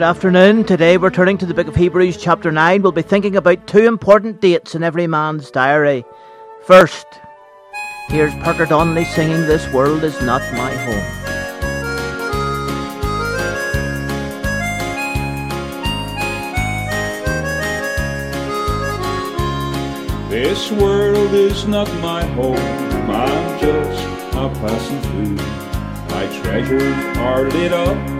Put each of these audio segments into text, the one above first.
Good afternoon. Today we're turning to the book of Hebrews, chapter 9. We'll be thinking about two important dates in every man's diary. First, here's Parker Donnelly singing This World Is Not My Home. This world is not my home, I'm just a passing through. My treasures are lit up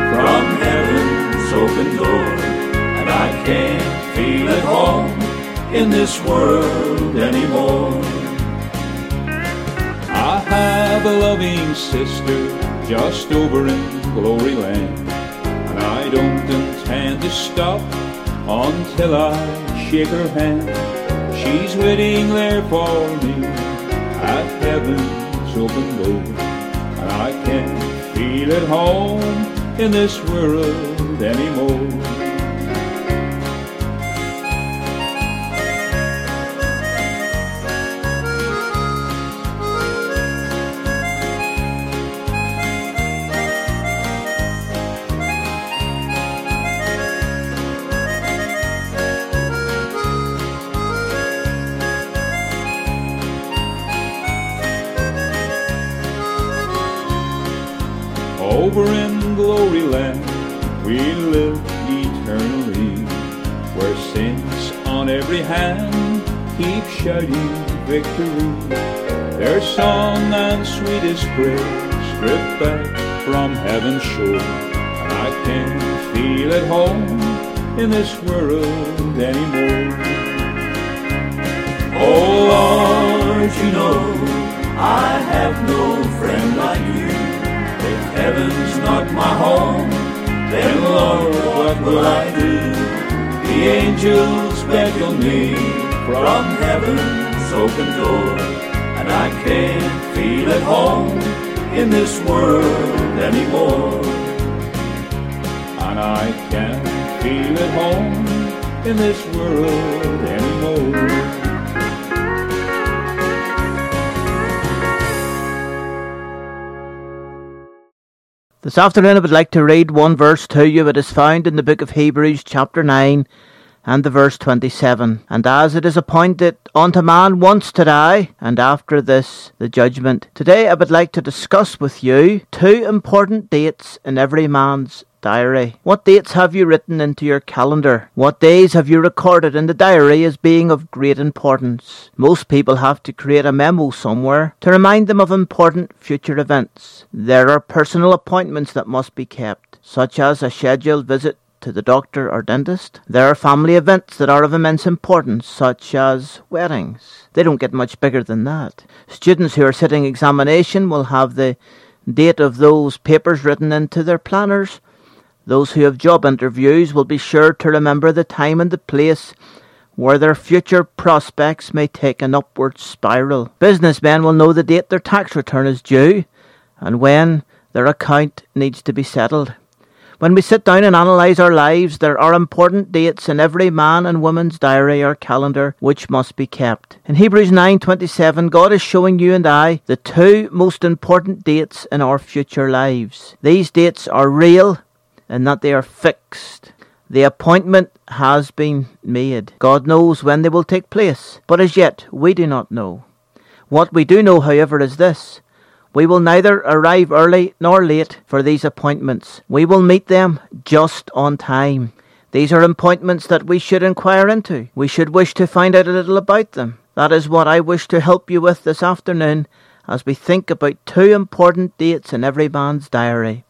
from heaven's open door, and I can't feel at home in this world anymore. I have a loving sister just over in Glory Land, and I don't intend to stop until I shake her hand. She's waiting there for me at heaven's open door. And I can't feel at home in this world anymore. over in glory land we live eternally where saints on every hand keep shouting victory. Their song and sweetest praise stripped back from heaven's shore and I can't feel at home in this world anymore. Oh Lord you know I have no friend like you heaven's not my home, then Lord, what will I do? The angels beckon me from heaven's open door, and I can't feel at home in this world anymore. And I can't feel at home in this world This afternoon I would like to read one verse to you. It is found in the book of Hebrews, chapter 9, and the verse 27. And as it is appointed unto man once to die, and after this the judgment. Today I would like to discuss with you two important dates in every man's diary. What dates have you written into your calendar? What days have you recorded in the diary as being of great importance? Most people have to create a memo somewhere to remind them of important future events. There are personal appointments that must be kept, such as a scheduled visit to the doctor or dentist. There are family events that are of immense importance, such as weddings. They don't get much bigger than that. Students who are sitting examination will have the date of those papers written into their planners those who have job interviews will be sure to remember the time and the place where their future prospects may take an upward spiral. Businessmen will know the date their tax return is due and when their account needs to be settled. When we sit down and analyse our lives, there are important dates in every man and woman's diary or calendar which must be kept. In Hebrews 9:27, God is showing you and I the two most important dates in our future lives. These dates are real and that they are fixed. The appointment has been made. God knows when they will take place, but as yet we do not know. What we do know, however, is this. We will neither arrive early nor late for these appointments. We will meet them just on time. These are appointments that we should inquire into. We should wish to find out a little about them. That is what I wish to help you with this afternoon as we think about two important dates in every man's diary.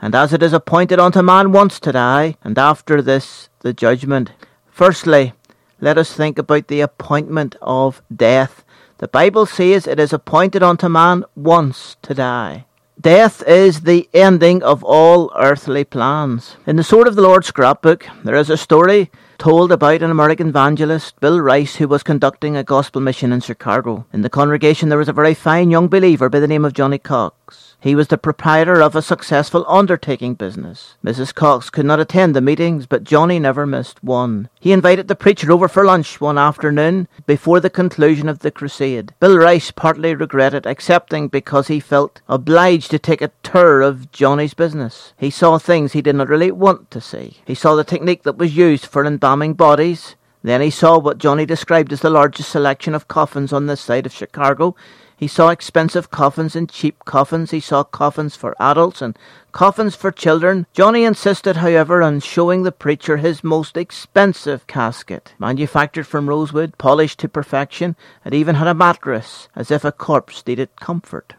And as it is appointed unto man once to die, and after this the judgment. Firstly, let us think about the appointment of death. The Bible says it is appointed unto man once to die. Death is the ending of all earthly plans. In the Sword of the Lord scrapbook, there is a story told about an American evangelist, Bill Rice, who was conducting a gospel mission in Chicago. In the congregation, there was a very fine young believer by the name of Johnny Cox. He was the proprietor of a successful undertaking business. Mrs. Cox could not attend the meetings, but Johnny never missed one. He invited the preacher over for lunch one afternoon before the conclusion of the crusade. Bill Rice partly regretted accepting because he felt obliged to take a tour of Johnny's business. He saw things he did not really want to see. He saw the technique that was used for embalming bodies. Then he saw what Johnny described as the largest selection of coffins on this side of Chicago he saw expensive coffins and cheap coffins. He saw coffins for adults and coffins for children. Johnny insisted, however, on showing the preacher his most expensive casket, manufactured from rosewood, polished to perfection. It even had a mattress, as if a corpse needed comfort.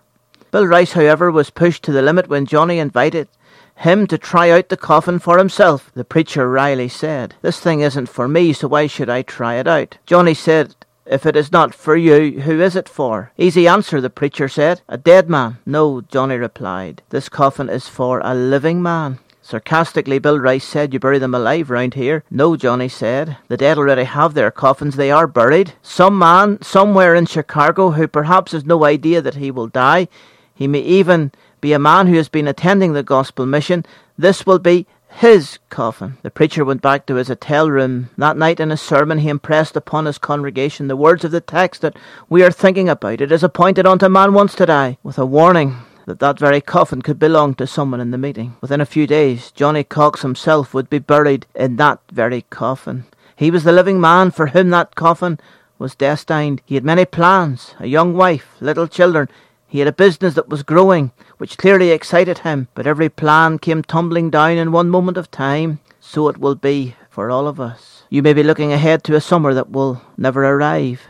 Bill Rice, however, was pushed to the limit when Johnny invited him to try out the coffin for himself. The preacher wryly said, This thing isn't for me, so why should I try it out? Johnny said if it is not for you, who is it for? Easy answer, the preacher said. A dead man. No, Johnny replied. This coffin is for a living man. Sarcastically, Bill Rice said, You bury them alive round here. No, Johnny said. The dead already have their coffins. They are buried. Some man, somewhere in Chicago, who perhaps has no idea that he will die. He may even be a man who has been attending the gospel mission. This will be his coffin. The preacher went back to his hotel room. That night in his sermon, he impressed upon his congregation the words of the text that we are thinking about. It is appointed unto man once to die, with a warning that that very coffin could belong to someone in the meeting. Within a few days, Johnny Cox himself would be buried in that very coffin. He was the living man for whom that coffin was destined. He had many plans, a young wife, little children. He had a business that was growing, which clearly excited him, but every plan came tumbling down in one moment of time. So it will be for all of us. You may be looking ahead to a summer that will never arrive.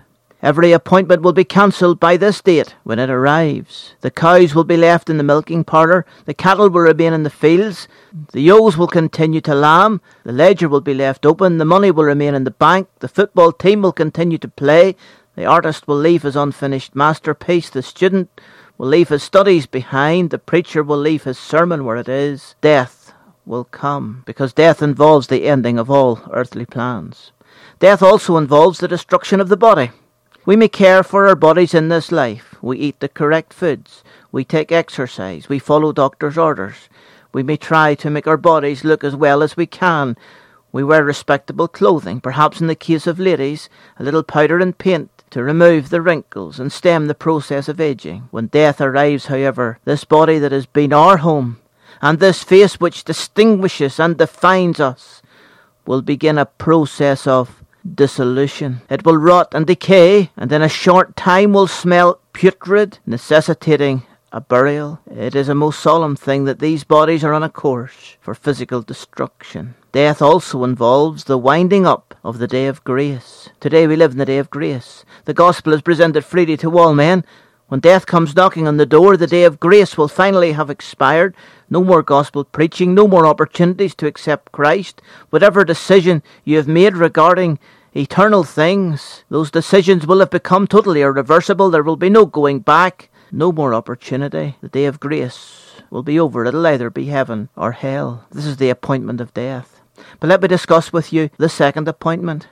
Every appointment will be cancelled by this date when it arrives. The cows will be left in the milking parlour, the cattle will remain in the fields, the ewes will continue to lamb, the ledger will be left open, the money will remain in the bank, the football team will continue to play, the artist will leave his unfinished masterpiece. The student will leave his studies behind. The preacher will leave his sermon where it is. Death will come, because death involves the ending of all earthly plans. Death also involves the destruction of the body. We may care for our bodies in this life. We eat the correct foods. We take exercise. We follow doctor's orders. We may try to make our bodies look as well as we can. We wear respectable clothing, perhaps in the case of ladies, a little powder and paint to remove the wrinkles and stem the process of aging. When death arrives, however, this body that has been our home, and this face which distinguishes and defines us, will begin a process of dissolution. It will rot and decay, and in a short time will smell putrid, necessitating a burial. It is a most solemn thing that these bodies are on a course for physical destruction. Death also involves the winding up of the day of grace. Today we live in the day of grace. The gospel is presented freely to all men. When death comes knocking on the door, the day of grace will finally have expired. No more gospel preaching, no more opportunities to accept Christ. Whatever decision you have made regarding eternal things, those decisions will have become totally irreversible. There will be no going back. No more opportunity. The day of grace will be over. It'll either be heaven or hell. This is the appointment of death. But let me discuss with you the second appointment.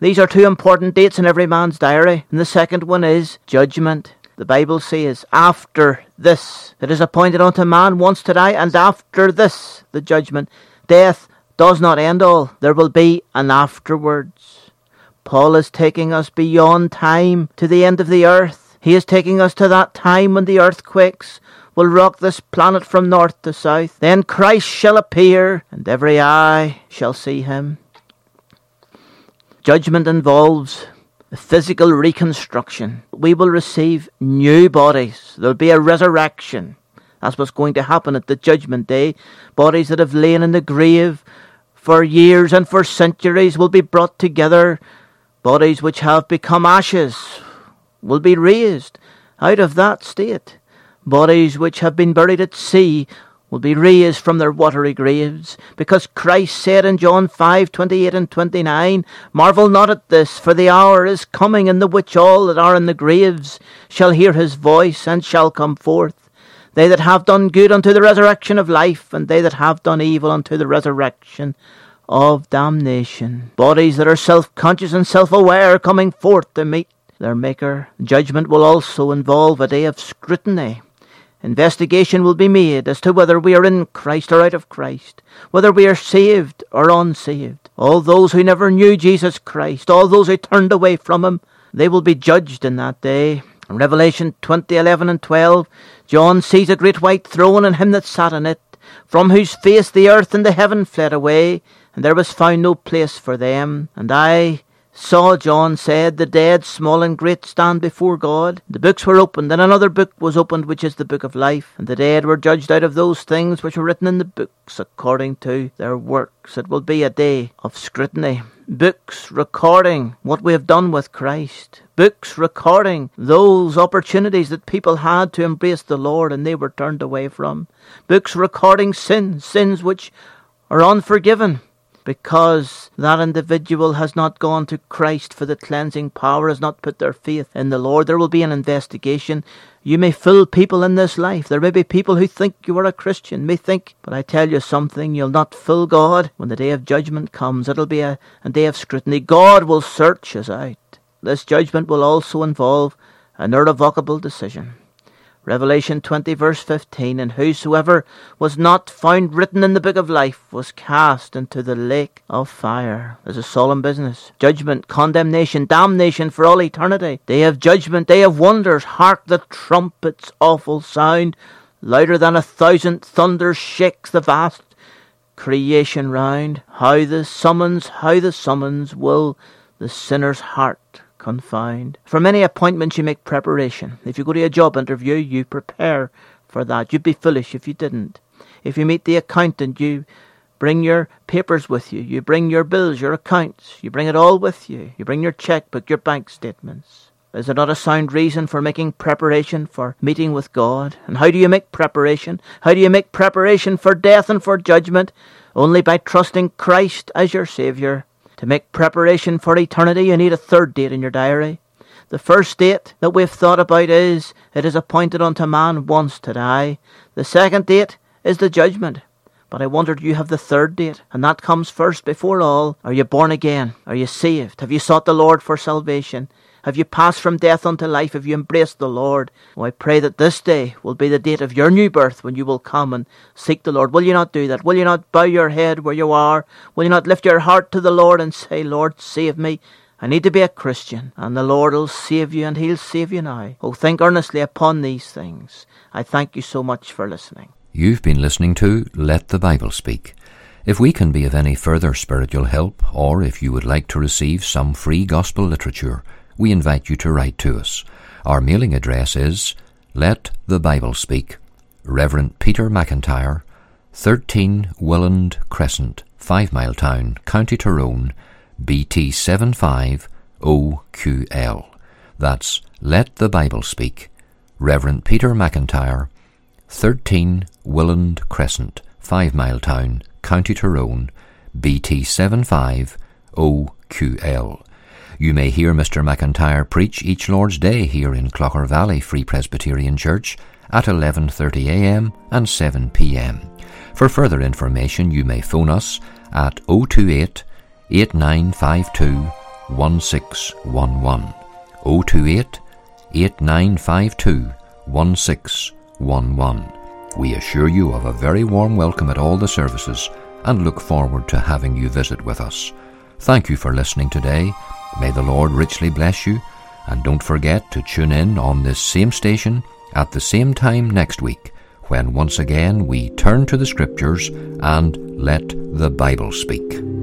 These are two important dates in every man's diary, and the second one is judgment. The Bible says, After this, it is appointed unto man once to die, and after this, the judgment. Death does not end all. There will be an afterwards. Paul is taking us beyond time to the end of the earth he is taking us to that time when the earthquakes will rock this planet from north to south. Then Christ shall appear, and every eye shall see him. Judgment involves physical reconstruction. We will receive new bodies. There'll be a resurrection. That's what's going to happen at the judgment day. Bodies that have lain in the grave for years and for centuries will be brought together. Bodies which have become ashes will be raised out of that state. Bodies which have been buried at sea will be raised from their watery graves, because Christ said in John 5 28 and 29, Marvel not at this, for the hour is coming in the which all that are in the graves shall hear his voice and shall come forth. They that have done good unto the resurrection of life, and they that have done evil unto the resurrection of damnation. Bodies that are self conscious and self aware coming forth to meet their Maker. Judgment will also involve a day of scrutiny Investigation will be made as to whether we are in Christ or out of Christ, whether we are saved or unsaved. All those who never knew Jesus Christ, all those who turned away from him, they will be judged in that day. In Revelation 20, 11 and 12, John sees a great white throne and him that sat on it, from whose face the earth and the heaven fled away, and there was found no place for them. And I saw John said, The dead, small and great, stand before God. The books were opened, and another book was opened, which is the book of life. And the dead were judged out of those things which were written in the books according to their works. It will be a day of scrutiny. Books recording what we have done with Christ. Books recording those opportunities that people had to embrace the Lord and they were turned away from. Books recording sins, sins which are unforgiven because that individual has not gone to Christ for the cleansing power, has not put their faith in the Lord. There will be an investigation. You may fool people in this life. There may be people who think you are a Christian, may think, but I tell you something, you'll not fool God. When the day of judgment comes, it'll be a, a day of scrutiny. God will search us out. This judgment will also involve an irrevocable decision. Revelation 20 verse 15, and whosoever was not found written in the book of life was cast into the lake of fire. There's a solemn business. Judgment, condemnation, damnation for all eternity. Day of judgment, day of wonders. Hark the trumpet's awful sound. Louder than a thousand thunders shakes the vast creation round. How the summons, how the summons will the sinner's heart confined. For many appointments, you make preparation. If you go to a job interview, you prepare for that. You'd be foolish if you didn't. If you meet the accountant, you bring your papers with you. You bring your bills, your accounts. You bring it all with you. You bring your checkbook, your bank statements. Is it not a sound reason for making preparation for meeting with God? And how do you make preparation? How do you make preparation for death and for judgment? Only by trusting Christ as your Saviour to make preparation for eternity, you need a third date in your diary. The first date that we've thought about is it is appointed unto man once to die. The second date is the judgment. But I wonder, do you have the third date? And that comes first before all. Are you born again? Are you saved? Have you sought the Lord for salvation? Have you passed from death unto life? Have you embraced the Lord? Oh, I pray that this day will be the date of your new birth when you will come and seek the Lord. Will you not do that? Will you not bow your head where you are? Will you not lift your heart to the Lord and say, Lord, save me? I need to be a Christian, and the Lord will save you, and He'll save you now. Oh, think earnestly upon these things. I thank you so much for listening. You've been listening to Let the Bible Speak. If we can be of any further spiritual help, or if you would like to receive some free gospel literature, we invite you to write to us. Our mailing address is Let the Bible Speak, Reverend Peter McIntyre, 13 Willand Crescent, Fivemiletown, County Tyrone, BT 75OQL. That's Let the Bible Speak, Reverend Peter McIntyre, 13 Willand Crescent, Fivemiletown, County Tyrone, BT 75OQL. You may hear Mr. McIntyre preach each Lord's Day here in Clogher Valley Free Presbyterian Church at 11:30 a.m. and 7 p.m. For further information, you may phone us at 028 8952 1611. 028 8952 1611. We assure you of a very warm welcome at all the services and look forward to having you visit with us. Thank you for listening today May the Lord richly bless you, and don't forget to tune in on this same station at the same time next week when once again we turn to the Scriptures and let the Bible speak.